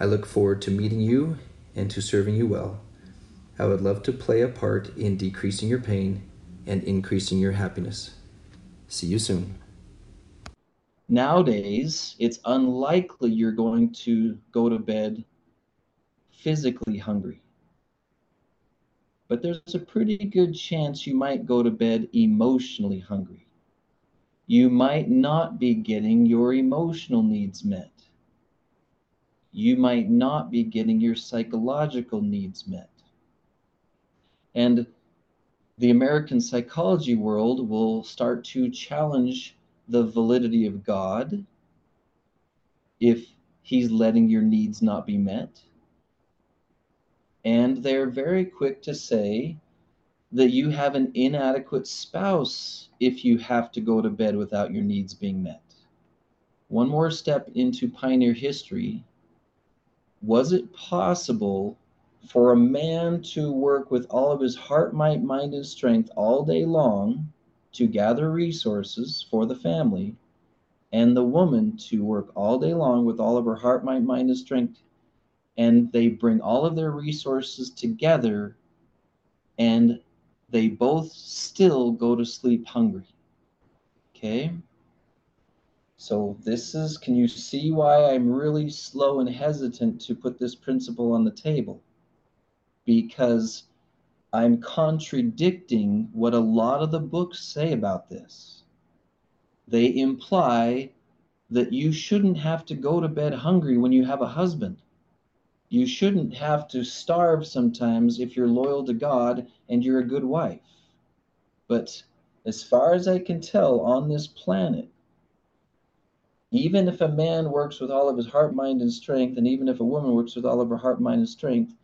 I look forward to meeting you and to serving you well. I would love to play a part in decreasing your pain and increasing your happiness. See you soon. Nowadays, it's unlikely you're going to go to bed physically hungry. But there's a pretty good chance you might go to bed emotionally hungry. You might not be getting your emotional needs met. You might not be getting your psychological needs met. And the American psychology world will start to challenge the validity of God if he's letting your needs not be met. And they're very quick to say that you have an inadequate spouse if you have to go to bed without your needs being met. One more step into pioneer history. Was it possible for a man to work with all of his heart, might, mind, and strength all day long to gather resources for the family, and the woman to work all day long with all of her heart, might, mind, and strength, and they bring all of their resources together, and they both still go to sleep hungry. Okay? So, this is, can you see why I'm really slow and hesitant to put this principle on the table? Because I'm contradicting what a lot of the books say about this. They imply that you shouldn't have to go to bed hungry when you have a husband. You shouldn't have to starve sometimes if you're loyal to God and you're a good wife. But as far as I can tell on this planet, even if a man works with all of his heart, mind, and strength, and even if a woman works with all of her heart, mind, and strength,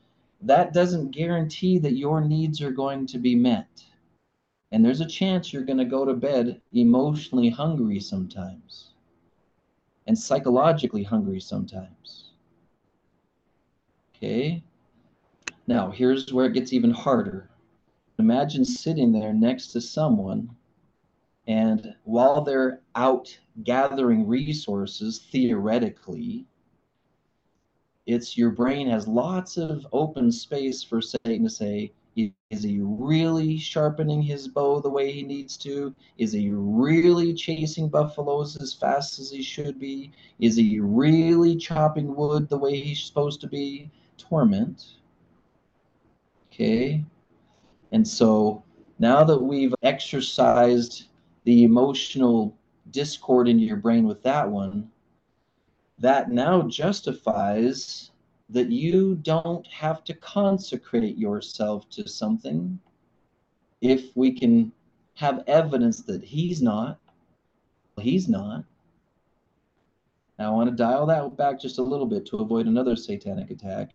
that doesn't guarantee that your needs are going to be met. And there's a chance you're going to go to bed emotionally hungry sometimes and psychologically hungry sometimes. Okay? Now, here's where it gets even harder. Imagine sitting there next to someone, and while they're out gathering resources, theoretically, it's your brain has lots of open space for Satan to say, is he really sharpening his bow the way he needs to? Is he really chasing buffaloes as fast as he should be? Is he really chopping wood the way he's supposed to be? Torment. Okay. And so now that we've exercised the emotional discord in your brain with that one, that now justifies that you don't have to consecrate yourself to something if we can have evidence that he's not. He's not. Now, I want to dial that back just a little bit to avoid another satanic attack.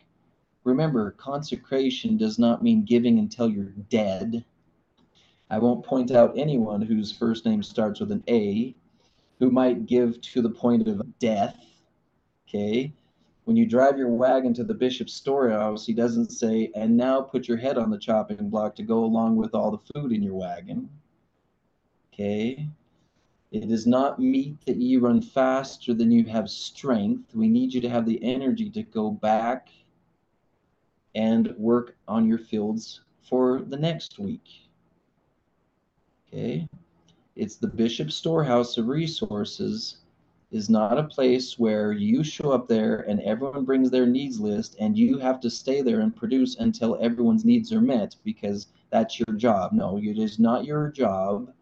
Remember, consecration does not mean giving until you're dead. I won't point out anyone whose first name starts with an A who might give to the point of death Okay. When you drive your wagon to the bishop's storehouse, he doesn't say, and now put your head on the chopping block to go along with all the food in your wagon. Okay. It is not meet that ye run faster than you have strength. We need you to have the energy to go back and work on your fields for the next week. Okay. It's the bishop's storehouse of resources is not a place where you show up there and everyone brings their needs list and you have to stay there and produce until everyone's needs are met because that's your job. No, it is not your job.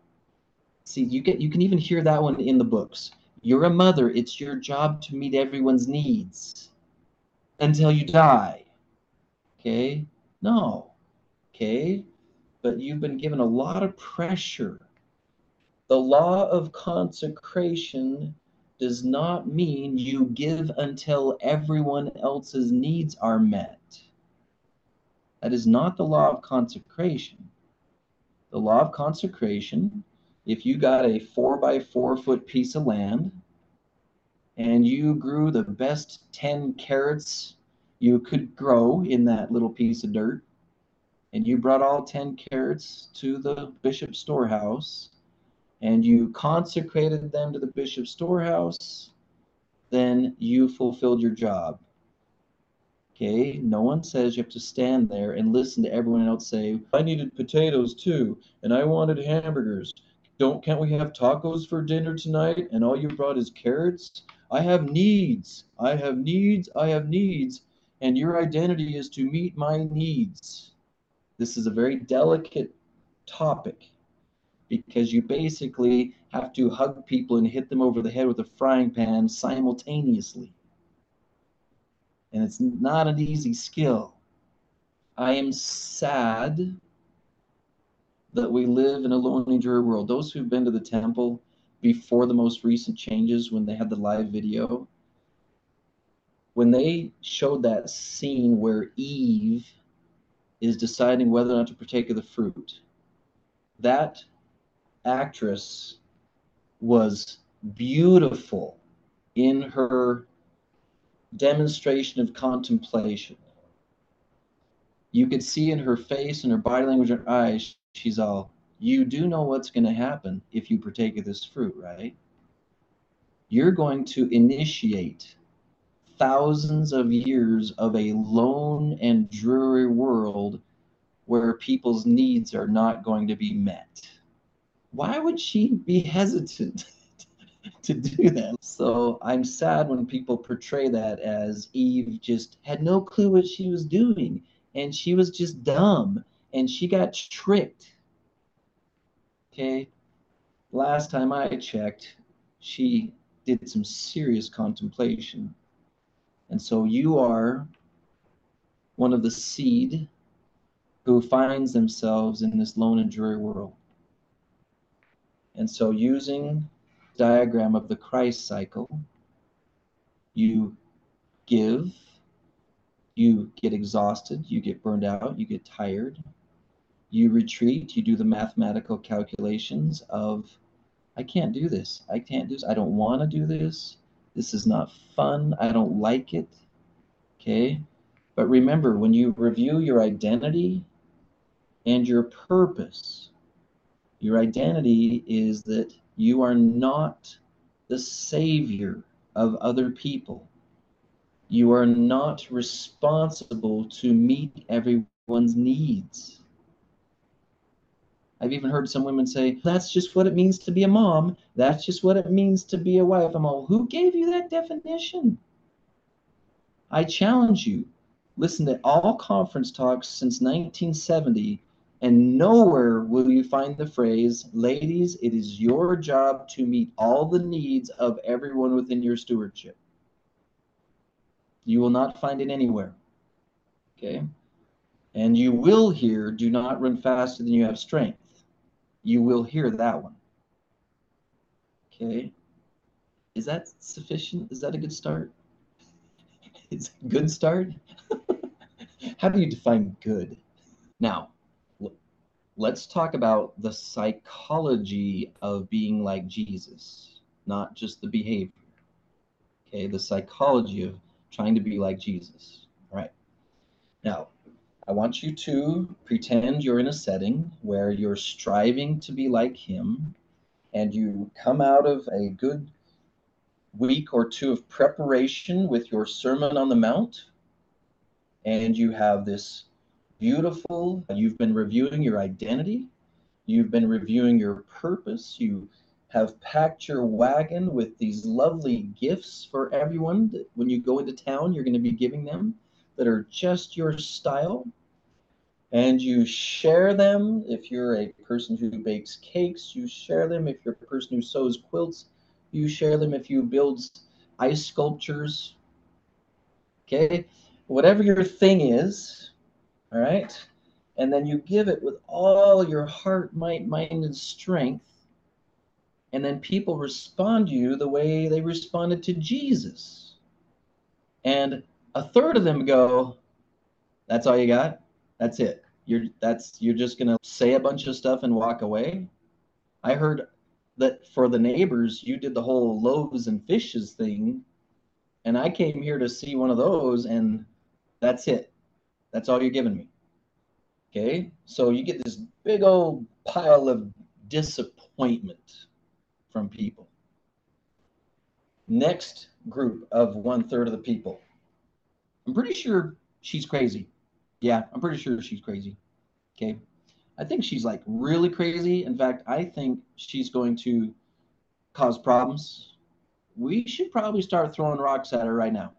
See, you get you can even hear that one in the books. You're a mother, it's your job to meet everyone's needs until you die. Okay? No. Okay? But you've been given a lot of pressure. The law of consecration does not mean you give until everyone else's needs are met. That is not the law of consecration. The law of consecration, if you got a four by four foot piece of land and you grew the best 10 carrots you could grow in that little piece of dirt, and you brought all 10 carrots to the bishop's storehouse, and you consecrated them to the bishop's storehouse, then you fulfilled your job. Okay, no one says you have to stand there and listen to everyone else say, I needed potatoes too, and I wanted hamburgers. Don't can't we have tacos for dinner tonight? And all you brought is carrots? I have needs. I have needs. I have needs. And your identity is to meet my needs. This is a very delicate topic because you basically have to hug people and hit them over the head with a frying pan simultaneously. And it's not an easy skill. I am sad that we live in a lonely, dreary world. Those who've been to the temple before the most recent changes, when they had the live video, when they showed that scene where Eve is deciding whether or not to partake of the fruit, that actress was beautiful in her demonstration of contemplation. You could see in her face and her body language and her eyes, she's all, You do know what's going to happen if you partake of this fruit, right? You're going to initiate thousands of years of a lone and dreary world where people's needs are not going to be met why would she be hesitant to do that? So I'm sad when people portray that as Eve just had no clue what she was doing and she was just dumb and she got tricked. Okay. Last time I checked, she did some serious contemplation. And so you are one of the seed who finds themselves in this lone and dreary world. And so using diagram of the Christ cycle, you give, you get exhausted, you get burned out, you get tired, you retreat, you do the mathematical calculations of, I can't do this, I can't do this, I don't want to do this, this is not fun, I don't like it. Okay? But remember, when you review your identity and your purpose, your identity is that you are not the savior of other people. You are not responsible to meet everyone's needs. I've even heard some women say, that's just what it means to be a mom. That's just what it means to be a wife. I'm all, who gave you that definition? I challenge you. Listen to all conference talks since 1970 and nowhere will you find the phrase, ladies, it is your job to meet all the needs of everyone within your stewardship. You will not find it anywhere. Okay? And you will hear, do not run faster than you have strength. You will hear that one. Okay? Is that sufficient? Is that a good start? Is good start? How do you define good? Now, let's talk about the psychology of being like Jesus, not just the behavior. Okay, the psychology of trying to be like Jesus. All right. Now, I want you to pretend you're in a setting where you're striving to be like him and you come out of a good week or two of preparation with your Sermon on the Mount and you have this beautiful. You've been reviewing your identity. You've been reviewing your purpose. You have packed your wagon with these lovely gifts for everyone that when you go into town, you're going to be giving them that are just your style. And you share them if you're a person who bakes cakes, you share them if you're a person who sews quilts, you share them if you build ice sculptures. Okay? Whatever your thing is, all right? And then you give it with all your heart, might, mind, and strength and then people respond to you the way they responded to Jesus. And a third of them go, "That's all you got? That's it. You're that's you're just going to say a bunch of stuff and walk away?" I heard that for the neighbors, you did the whole loaves and fishes thing, and I came here to see one of those and that's it. That's all you're giving me. Okay? So you get this big old pile of disappointment from people. Next group of one third of the people. I'm pretty sure she's crazy. Yeah, I'm pretty sure she's crazy. Okay. I think she's like really crazy. In fact, I think she's going to cause problems. We should probably start throwing rocks at her right now.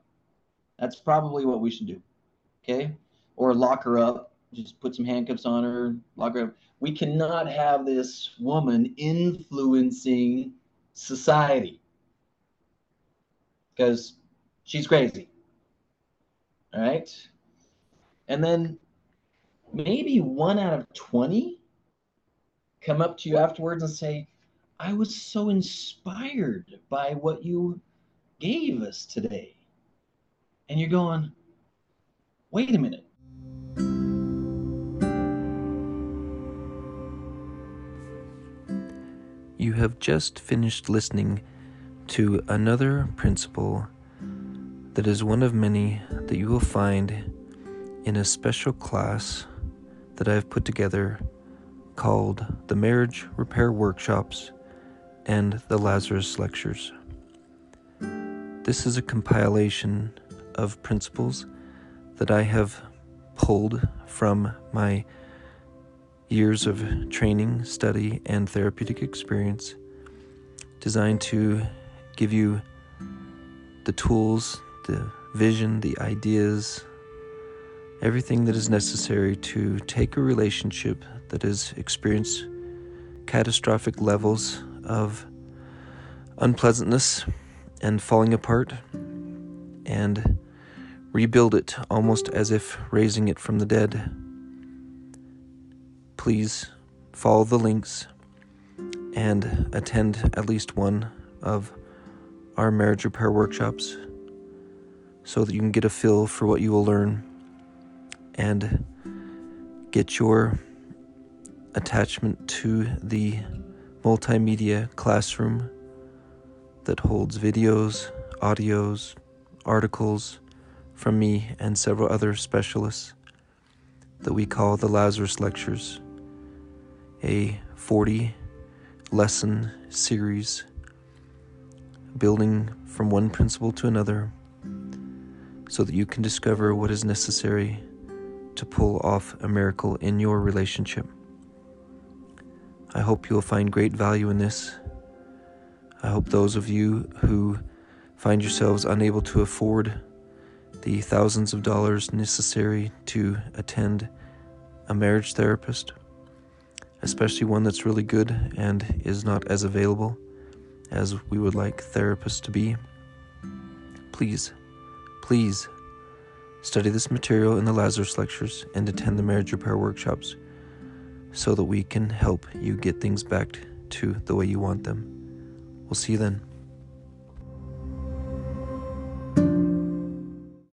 That's probably what we should do. Okay. Or lock her up, just put some handcuffs on her, lock her up we cannot have this woman influencing society because she's crazy. All right. And then maybe one out of 20 come up to you afterwards and say, I was so inspired by what you gave us today. And you're going, wait a minute. You have just finished listening to another principle that is one of many that you will find in a special class that I have put together called the Marriage Repair Workshops and the Lazarus Lectures. This is a compilation of principles that I have pulled from my years of training, study, and therapeutic experience designed to give you the tools, the vision, the ideas, everything that is necessary to take a relationship that has experienced catastrophic levels of unpleasantness and falling apart and rebuild it almost as if raising it from the dead please follow the links and attend at least one of our marriage repair workshops so that you can get a feel for what you will learn and get your attachment to the multimedia classroom that holds videos, audios, articles from me and several other specialists that we call the Lazarus Lectures a 40 lesson series, building from one principle to another, so that you can discover what is necessary to pull off a miracle in your relationship. I hope you will find great value in this. I hope those of you who find yourselves unable to afford the thousands of dollars necessary to attend a marriage therapist especially one that's really good and is not as available as we would like therapists to be, please, please study this material in the Lazarus lectures and attend the marriage repair workshops so that we can help you get things back to the way you want them. We'll see you then.